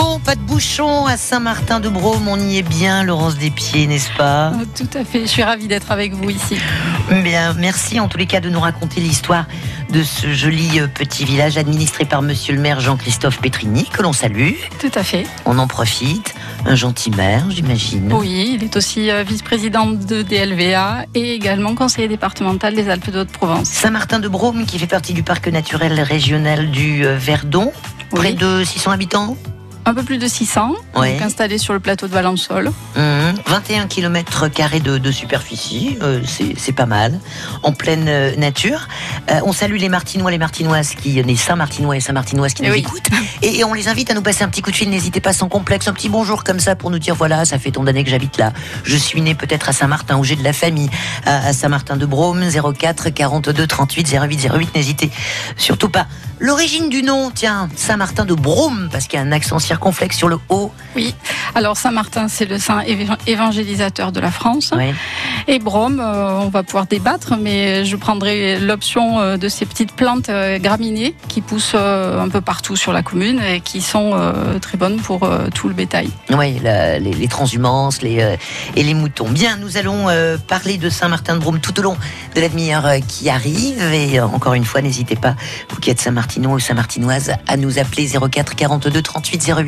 Bon, pas de bouchon à Saint-Martin-de-Brome, on y est bien, Laurence Despieds, n'est-ce pas? Euh, Tout à fait, je suis ravie d'être avec vous ici. Bien, merci en tous les cas de nous raconter l'histoire de ce joli euh, petit village administré par monsieur le maire Jean-Christophe Petrini, que l'on salue. Tout à fait. On en profite. Un gentil maire, j'imagine. Oui, il est aussi euh, vice-président de DLVA et également conseiller départemental des Alpes de Haute-Provence. Saint-Martin-de-Brome, qui fait partie du parc naturel régional du Verdon, près Oui. de 600 habitants. Un peu plus de 600, Ouais. donc installé sur le plateau de Valençol. Mmh, 21 km de, de superficie, euh, c'est pas mal, en pleine euh, nature. Euh, on salue les Martinois, les Martinoises, qui, les Saint-Martinois et Saint-Martinoises qui Eh nous oui. écoutent. Et, et on les invite à nous passer un petit coup de fil, n'hésitez pas sans complexe, un petit bonjour comme ça pour nous dire voilà, ça fait tant d'années que j'habite là. Je suis né peut-être à Saint-Martin ou j'ai de la famille à, à Saint-Martin-de-Brome, 04 42 38 08 08, n'hésitez surtout pas. L'origine du nom, tiens, Saint-Martin-de-Brome, parce qu'il y a un accent circonflexe sur le haut. Oui, alors Saint-Martin, c'est le saint éva- évangélisateur de la France. Et Brome, euh, on va pouvoir débattre, mais je prendrai l'option euh, de ces petites plantes euh, graminées qui poussent un peu partout sur la commune et qui sont très bonnes pour tout le bétail. Oui, la- les, les transhumances les, et les moutons. Bien, nous allons parler de Saint-Martin-de-Brome tout au long de la demi-heure qui arrive. Et encore une fois, n'hésitez pas, vous qui êtes Saint-Martinois ou Saint-Martinoise, à nous appeler 04 42 38 08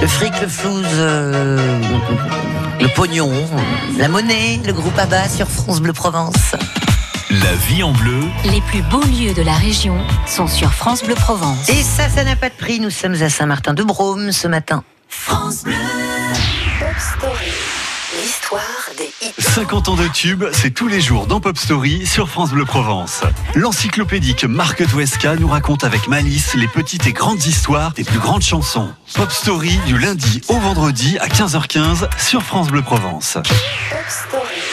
Le fric, le flouze, euh, le pognon, la monnaie, le groupe ABBA sur France Bleu Provence. La vie en bleu, Les plus beaux lieux de la région sont sur France Bleu Provence. Et ça, ça n'a pas de prix. Nous sommes à Saint-Martin-de-Brome ce matin. France Bleu. L'histoire répertoire des hits. 50 ans de tube, c'est tous les jours dans Pop Story sur France Bleu Provence. L'encyclopédique Marc Touesca nous raconte avec malice les petites et grandes histoires des plus grandes chansons. Pop Story du lundi au vendredi à 15h15 sur France Bleu Provence. Vous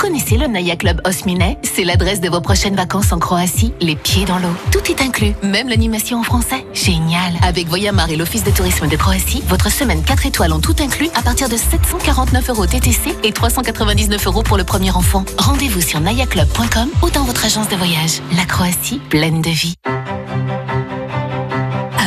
connaissez le Naya Club Osminet C'est l'adresse de vos prochaines vacances en Croatie, les pieds dans l'eau. Tout est inclus, même l'animation en français. Génial Avec Voyamar et l'Office de tourisme de Croatie, votre semaine 4 étoiles en tout inclus à partir de 749 euros TTC et 399 euros pour le premier enfant. Rendez-vous sur nayaclub.com ou dans votre agence de voyage. La Croatie, pleine de vie.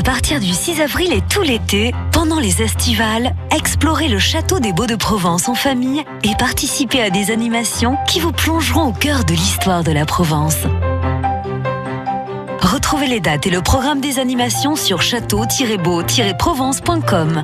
À partir du 6 avril et tout l'été, pendant les estivales, explorez le château des Beaux de Provence en famille et participez à des animations qui vous plongeront au cœur de l'histoire de la Provence. Retrouvez les dates et le programme des animations sur château-beau-provence.com.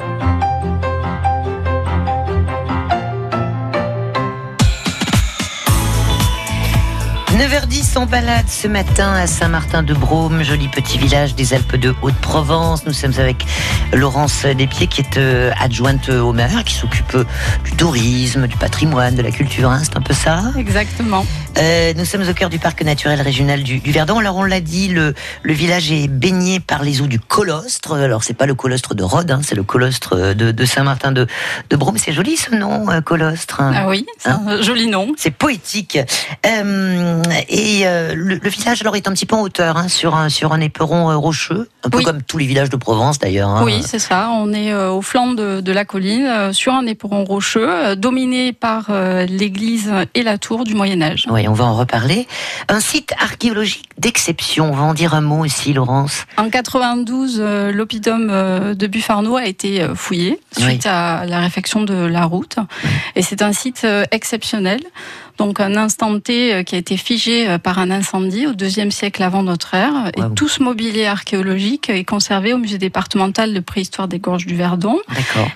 9h10 en balade ce matin à Saint-Martin-de-Brome, joli petit village des Alpes de Haute-Provence. Nous sommes avec Laurence Despieds qui est euh, adjointe au maire, qui s'occupe euh, du tourisme, du patrimoine, de la culture. hein, c'est un peu ça? Exactement. Euh, nous sommes au cœur du parc naturel régional du, du Verdon. Alors on l'a dit, le, le village est baigné par les eaux du colostre. Alors c'est pas le colostre de Rhodes, hein, c'est le colostre de, de Saint-Martin de, de Brome. C'est joli ce nom, colostre. Ah oui, c'est un joli nom. C'est poétique. Euh, et euh, le, le village alors est un petit peu en hauteur, hein, sur un sur un éperon euh, rocheux, un peu Oui. comme tous les villages de Provence d'ailleurs. hein. Oui, c'est ça. On est euh, au flanc de, de la colline, sur un éperon rocheux, dominé par l'église et la tour du Moyen Âge. Oui, on va en reparler. Un site archéologique d'exception. On va en dire un mot aussi, Laurence. En 92, euh, l'oppidum de Buffarno a été fouillé suite à la réfection de la route. Et c'est un site exceptionnel. Donc un instant T euh, qui a été figé euh, par un incendie au deuxième siècle avant notre ère. Wow. Et tout ce mobilier archéologique est conservé au musée départemental de préhistoire des gorges du Verdon.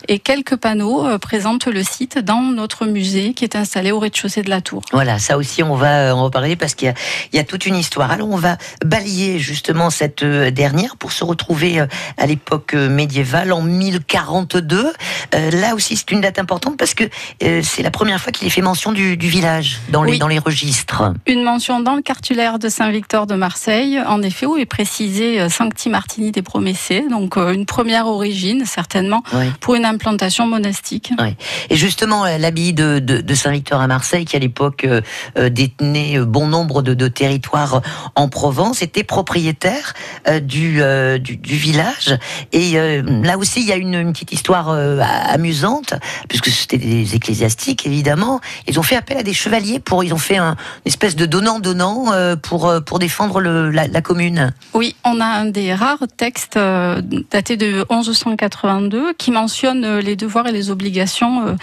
Et quelques panneaux euh, présentent le site dans notre musée qui est installé au rez-de-chaussée de la tour. Voilà, ça aussi on va euh, en reparler parce qu'il y a, il y a toute une histoire. Alors on va balayer justement cette euh, dernière pour se retrouver euh, à l'époque euh, médiévale en 1042. Euh, là aussi c'est une date importante parce que euh, c'est la première fois qu'il est fait mention du, du village dans les Oui. dans les registres. Une mention dans le cartulaire de Saint-Victor de Marseille, en effet, où est précisé euh, Sancti Martini des Promessés, donc euh, une première origine, certainement, Oui. pour une implantation monastique. Et justement, euh, l'abbaye de, de, de Saint-Victor à Marseille, qui à l'époque euh, détenait bon nombre de, de territoires en Provence, était propriétaire euh, du, euh, du, du village. Et là aussi, il y a une, une petite histoire amusante, puisque c'était des ecclésiastiques, évidemment. Ils ont fait appel à des chevaliers pour, ils ont fait un, une espèce de donnant-donnant euh, pour, euh, pour défendre la, commune. Oui, on a un des rares textes euh, datés de 1182 qui mentionne les devoirs et les obligations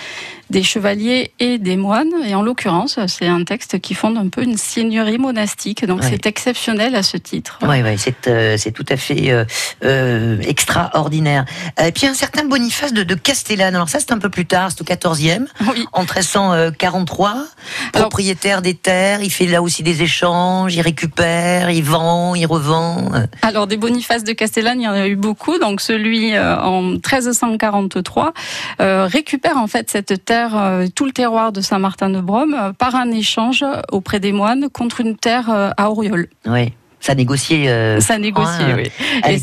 des chevaliers et des moines. Et en l'occurrence, c'est un texte qui fonde un peu une seigneurie monastique. Donc Ouais. c'est exceptionnel à ce titre. Oui, ouais, c'est euh, c'est tout à fait euh, euh, extraordinaire. Et puis un certain Boniface de, de Castellane. Alors ça, c'est un peu plus tard, c'est au 14e, Oui. en 1343. Propriétaire des terres, il fait là aussi des échanges, il récupère, il vend, il revend. Alors des Bonifaces de Castellane, il y en a eu beaucoup. Donc celui en 1343 euh, récupère en fait cette terre, euh, tout le terroir de Saint-Martin-de-Brome, euh, par un échange auprès des moines contre une terre euh, à Auriol. ouais, ça négociait. euh, Ça négocie, hein, oui. à Et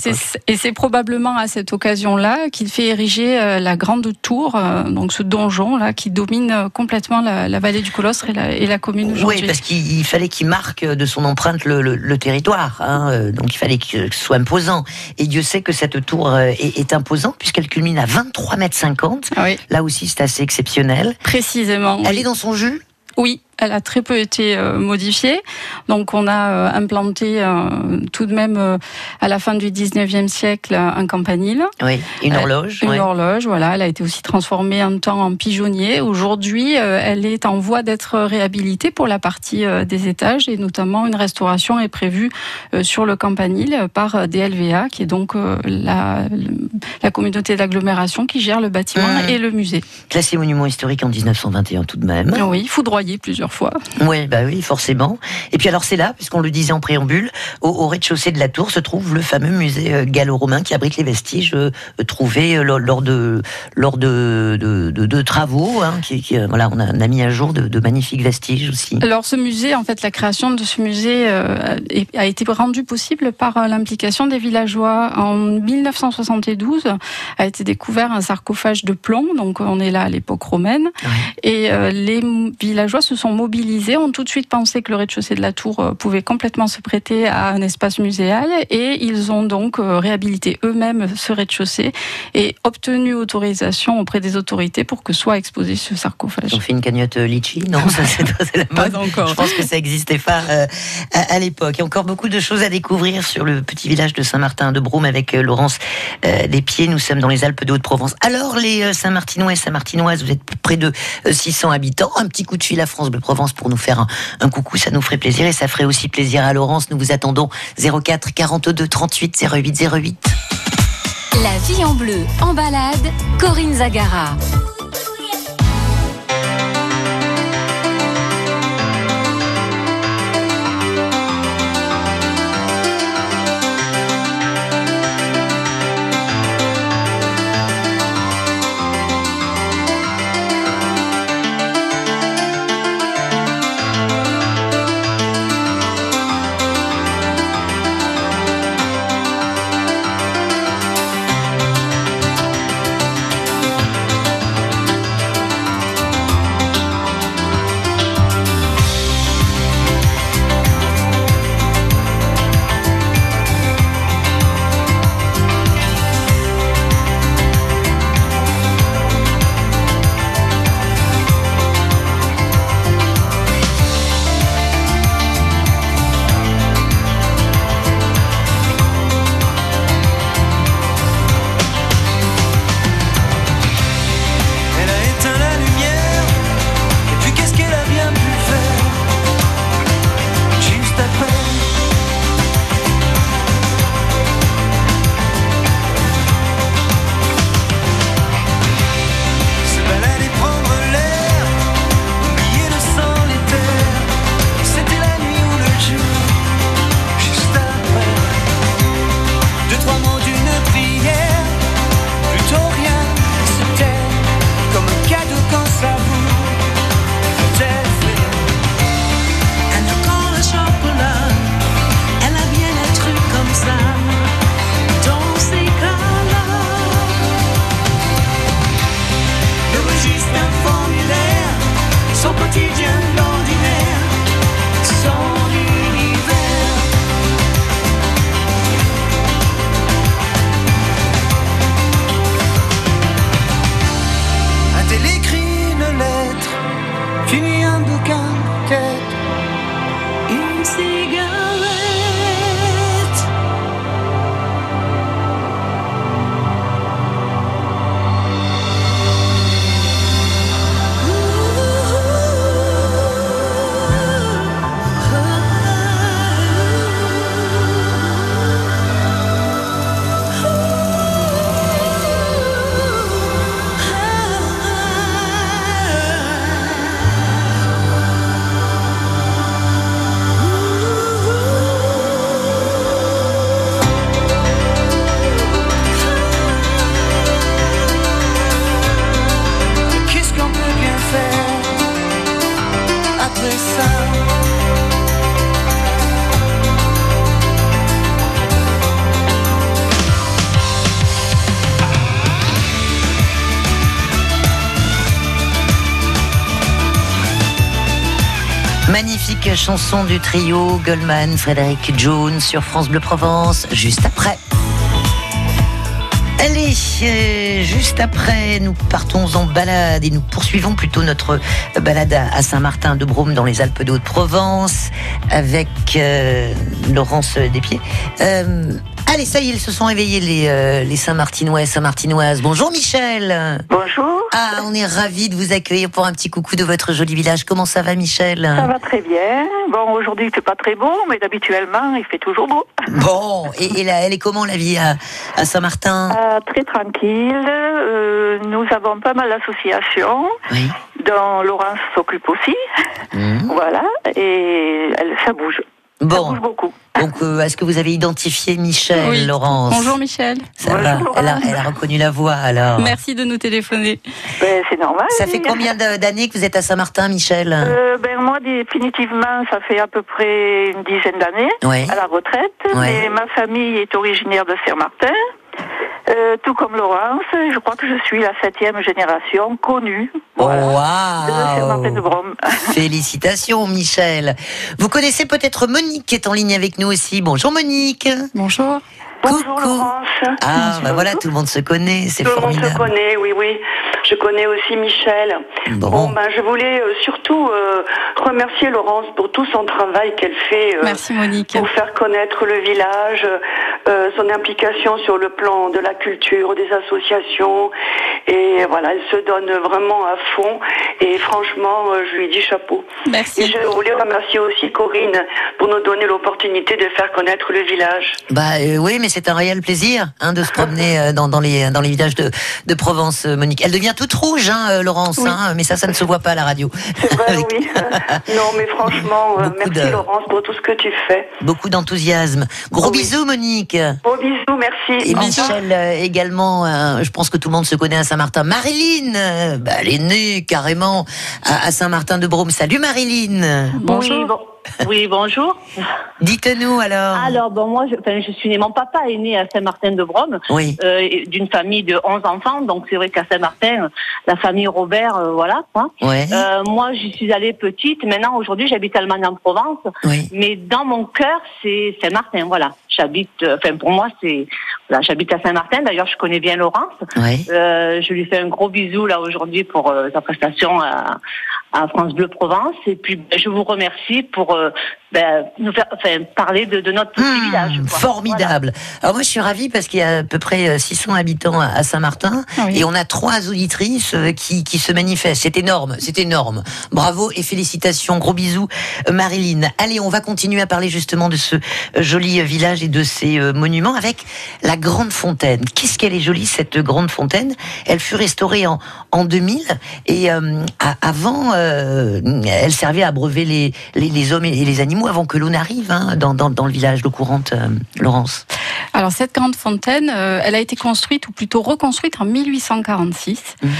c'est, probablement à cette occasion-là qu'il fait ériger euh, la grande tour, euh, donc ce donjon là qui domine euh, complètement la, la vallée du Colostre et la, et la commune aujourd'hui. Oui, parce qu'il il fallait qu'il marque de son empreinte le, le- le territoire. hein, euh, donc il fallait que ce soit imposant. Et Dieu sait que cette tour euh, est, est imposante puisqu'elle culmine à 23 mètres 50. Ah oui, Là aussi, c'est assez exceptionnel. précisément. Elle est dans son jus? Oui, elle a très peu été euh, modifiée. Donc on a euh, implanté euh, tout de même à la fin du 19e siècle un campanile. Oui, une horloge. Une ouais. horloge, voilà. Elle a été aussi transformée un temps en pigeonnier. Aujourd'hui, elle est en voie d'être réhabilitée pour la partie des étages et notamment une restauration est prévue sur le campanile par DLVA, qui est donc la, la communauté d'agglomération qui gère le bâtiment Mmh. et le musée. Classé monument historique en 1921 tout de même. Oui, foudroyé plusieurs plusieurs fois. Oui, bah oui, forcément. Et puis alors c'est là, puisqu'on le disait en préambule, au, au rez-de-chaussée de la tour se trouve le fameux musée euh, gallo-romain qui abrite les vestiges euh, trouvés euh, lors, lors de lors de, de, de- de travaux. hein, qui, qui, voilà, on a, on a mis à jour de, de magnifiques vestiges aussi. Alors ce musée, en fait, la création de ce musée euh, a été rendue possible par l'implication des villageois. En 1972 a été découvert un sarcophage de plomb, donc on est là à l'époque romaine, et euh, les villageois se sont mobilisés, ont tout de suite pensé que le rez-de-chaussée de la tour euh, pouvait complètement se prêter à un espace muséal, et ils ont donc euh, réhabilité eux-mêmes ce rez-de-chaussée et obtenu autorisation auprès des autorités pour que soit exposé ce sarcophage. On fait une cagnotte euh, litchi Non, ça c'est la mode. Pas encore. Je pense que ça n'existait pas euh, à, à l'époque. Il y a encore beaucoup de choses à découvrir sur le petit village de Saint-Martin de Brome avec euh, Laurence euh, Despieds. Nous sommes dans les Alpes de Haute-Provence. Alors les Saint-Martinois et Saint-Martinoises, vous êtes près de euh, 600 habitants. Un petit coup de fil à France Bleu Provence pour nous faire un, un coucou, ça nous ferait plaisir et ça ferait aussi plaisir à Laurence. Nous vous attendons 04 42 38 08 08. La vie en bleu, en balade, Corinne Zagara. Chanson du trio Goldman, Frédéric Jones sur France Bleu Provence, juste après. Allez, euh, juste après, nous partons en balade et nous poursuivons plutôt notre balade à à Saint-Martin de Brome dans les Alpes de Haute-Provence avec euh, Laurence Despieds. Euh, allez, ça y est, ils se sont réveillés les, euh, les Saint-Martinois et Saint-Martinoises. Bonjour Michel. Bonjour, Ah, on est ravis de vous accueillir pour un petit coucou de votre joli village. Comment ça va Michel? Ça va très bien. Bon, aujourd'hui, c'est pas très beau, mais habituellement, il fait toujours beau. Bon, et, et là, elle est comment la vie à, à Saint-Martin? Euh, très tranquille. euh, nous avons pas mal d'associations. Oui. dont Laurence s'occupe aussi. Mhm. Voilà, et elle, ça bouge. Ça Bon, bouge beaucoup. donc euh, est-ce que vous avez identifié Michel, Oui. Laurence Bonjour Michel. Ça Bonjour, va, elle a, Laurence. elle a reconnu la voix alors. Merci de nous téléphoner. Ben, c'est normal. Ça fait combien d'années que vous êtes à Saint-Martin, Michel Euh, ben, moi, définitivement, ça fait à peu près une dizaine d'années Ouais. à la retraite. Ouais. Mais ma famille est originaire de Saint-Martin. Euh, tout comme Laurence, je crois que je suis la septième génération connue voilà, de de Wow Brome. Félicitations, Michel. Vous connaissez peut-être Monique qui est en ligne avec nous aussi. Bonjour, Monique. Bonjour. Bonjour Coucou. Laurence. Ah, bah voilà, tout le monde se connaît, c'est Tout le monde se formidable. connaît, oui, oui. Je connais aussi Michel. Bon. ben, je voulais euh, surtout euh, remercier Laurence pour tout son travail qu'elle fait euh, Merci Monique. pour faire connaître le village, euh, son implication sur le plan de la culture, des associations. Et voilà, elle se donne vraiment à fond. Et franchement, euh, je lui dis chapeau. Et Merci. je voulais remercier aussi Corinne pour nous donner l'opportunité de faire connaître le village. Bah euh, oui, mais c'est un réel plaisir hein, de se promener euh, dans, dans les dans les villages de, de Provence, Monique. Elle devient toute rouge, hein, euh, Laurence, Oui. hein, mais ça, ça ne se voit pas à la radio. C'est vrai, Avec oui. non, mais franchement, euh, merci de- Laurence pour tout ce que tu fais. Beaucoup d'enthousiasme. Gros bisous, Monique. Gros bisous, merci. Et Au. Michel euh, également, euh, je pense que tout le monde se connaît à Saint-Martin. Marilyn, euh, bah, elle est née carrément à, à Saint-Martin-de-Brome. Salut Marilyn. Bonjour. Oui, bon- oui, bonjour. Dites-nous alors. Alors, bon, moi, je, enfin, je suis née, mon papa est né à Saint-Martin-de-Brome, Oui. euh, d'une famille de 11 enfants, donc c'est vrai qu'à Saint-Martin, la famille Robert, euh, voilà, quoi. Ouais. Euh, moi, j'y suis allée petite. Maintenant, aujourd'hui, j'habite Allemagne en Provence, Oui. mais dans mon cœur, c'est Saint-Martin, voilà. J'habite, enfin, pour moi, c'est, voilà, j'habite à Saint-Martin. D'ailleurs, je connais bien Laurence. Oui. Je lui fais un gros bisou là aujourd'hui pour sa prestation à, à France Bleu Provence. Et puis ben, je vous remercie pour euh, ben, nous faire enfin, parler de, de notre petit Mmh, village. quoi. formidable. Alors moi je suis ravie parce qu'il y a à peu près euh, 600 habitants à- Saint-Martin Oui. et on a trois auditrices euh, qui, qui se manifestent. C'est énorme, c'est énorme. Bravo et félicitations. Gros bisous euh, Marilyn. Allez, on va continuer à parler justement de ce euh, joli euh, village et de ses euh, monuments avec la grande fontaine. Qu'est-ce qu'elle est jolie cette grande fontaine? Elle fut restaurée en, en 2000 et euh, avant euh, elle servait à abreuver les, les, les hommes et les animaux avant que l'eau n'arrive hein, dans, dans, dans le village d'eau courante, euh, Laurence. Alors cette grande fontaine, euh, elle a été construite ou plutôt reconstruite en 1846. Mhm.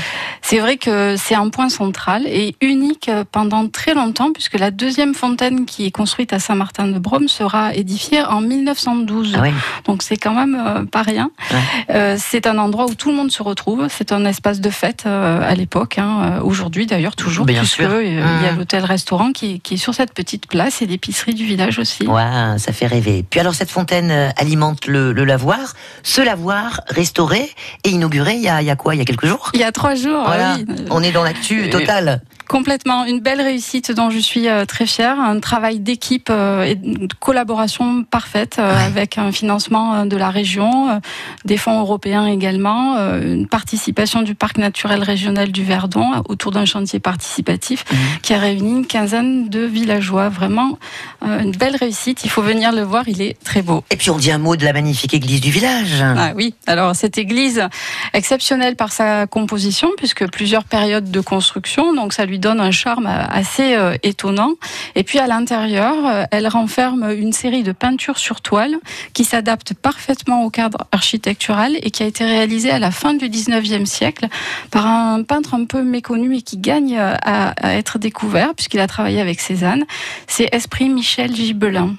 C'est vrai que c'est un point central et unique euh, pendant très longtemps puisque la deuxième fontaine qui est construite à Saint-Martin-de-Brome sera édifiée en 1912. Ah oui. Donc c'est quand même euh, pas rien. Ouais. Euh, c'est un endroit où tout le monde se retrouve. C'est un espace de fête euh, à l'époque. Hein, Aujourd'hui d'ailleurs toujours, Bien puisque sûr. il y a Mhm. l'hôtel-restaurant qui, est- qui est sur cette petite place et l'épicerie du village aussi. Ouais, ça fait rêver. Puis alors cette fontaine alimente le, le lavoir. Ce lavoir restauré et inauguré il y a, il y a quoi? Il y a quelques jours? Il y a trois jours, Voilà, oui. on est dans l'actu totale. Complètement, une belle réussite dont je suis euh, très fière, un travail d'équipe euh, et de collaboration parfaite euh, Ouais. avec un financement de la région, des fonds européens également, une participation du parc naturel régional du Verdon autour d'un chantier participatif Mhm. qui a réuni une quinzaine de villageois. Vraiment une belle réussite, il faut venir le voir, il est très beau. Et puis on dit un mot de la magnifique église du village. Ah oui, alors cette église exceptionnelle par sa composition, puisque plusieurs périodes de construction, donc ça lui donne un charme assez euh, étonnant. Et puis à l'intérieur, euh, elle renferme une série de peintures sur toile qui s'adaptent parfaitement au cadre architectural et qui a été réalisée à la fin du 19e siècle par un peintre un peu méconnu et qui gagne euh, à, être découvert, puisqu'il a travaillé avec Cézanne. C'est Esprit Michel Gibelin.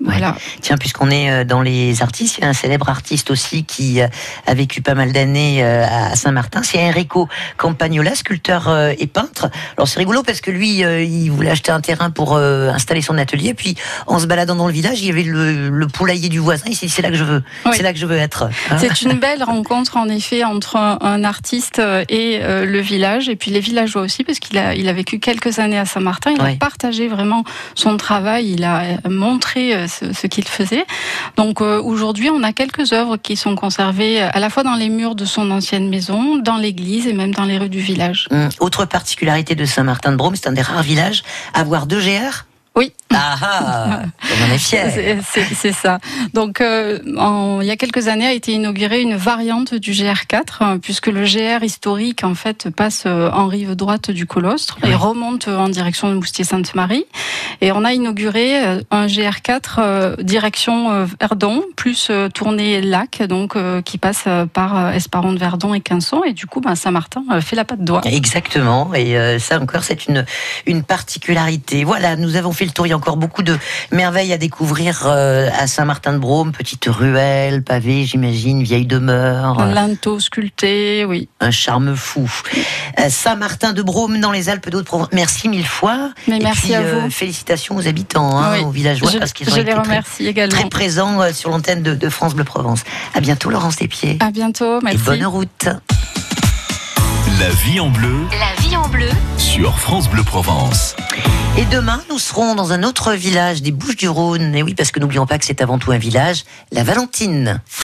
Voilà. Tiens, puisqu'on est euh, dans les artistes, il y a un célèbre artiste aussi qui euh, a vécu pas mal d'années euh, à Saint-Martin. C'est Enrico Campagnola, sculpteur et peintre. Alors c'est rigolo parce que lui, il voulait acheter un terrain pour installer son atelier. Puis en se baladant dans le village, il y avait le, le poulailler du voisin. Il s'est dit c'est là que je veux, Oui. c'est là que je veux être. Hein C'est une belle rencontre en effet entre un, artiste et le village et puis les villageois aussi parce qu'il a, il a vécu quelques années à Saint-Martin. Il a partagé vraiment son travail, il a montré ce, ce qu'il faisait. Donc euh, aujourd'hui, on a quelques œuvres qui sont conservées euh, à la fois dans les murs de son ancienne maison, dans l'église et même dans les rues du village. Hum, Autre particularité de Saint-Martin-de-Brome, c'est un des rares villages à avoir deux GR. Oui, Ah ah, on en est fiers. C'est- ça. Donc, euh, en- il y a quelques années a été inaugurée une variante du GR4, euh, puisque le GR historique en fait passe euh, en rive droite du Colostre et remonte euh, en direction de Moustier-Sainte-Marie. Et on a inauguré un GR4 euh, direction Verdon, plus tournée lac, donc euh, qui passe par Esparon de Verdon et Quinson. Et du coup, ben, Saint-Martin fait la patte d'oie. Exactement, et euh, ça encore c'est une une particularité. Voilà, nous avons fait le tour. Encore beaucoup de merveilles à découvrir euh, à Saint-Martin-de-Brome, petite ruelle, pavée, j'imagine, vieille demeure, Un euh, linteau sculpté, oui. un charme fou. Euh, Saint-Martin-de-Brome dans les Alpes d'Haute-Provence. Merci mille fois. Mais Et merci puis, à vous. félicitations aux habitants, hein, Oui. aux villageois, Je, parce qu'ils ont été très, présents sur l'antenne de, de France Bleu Provence. À bientôt, Laurence Despieds. À bientôt, merci. Et bonne route. La vie en bleu La vie en bleu. sur France Bleu Provence. Et demain, nous serons dans un autre village des Bouches-du-Rhône. Et oui, parce que n'oublions pas que c'est avant tout un village, la Valentine.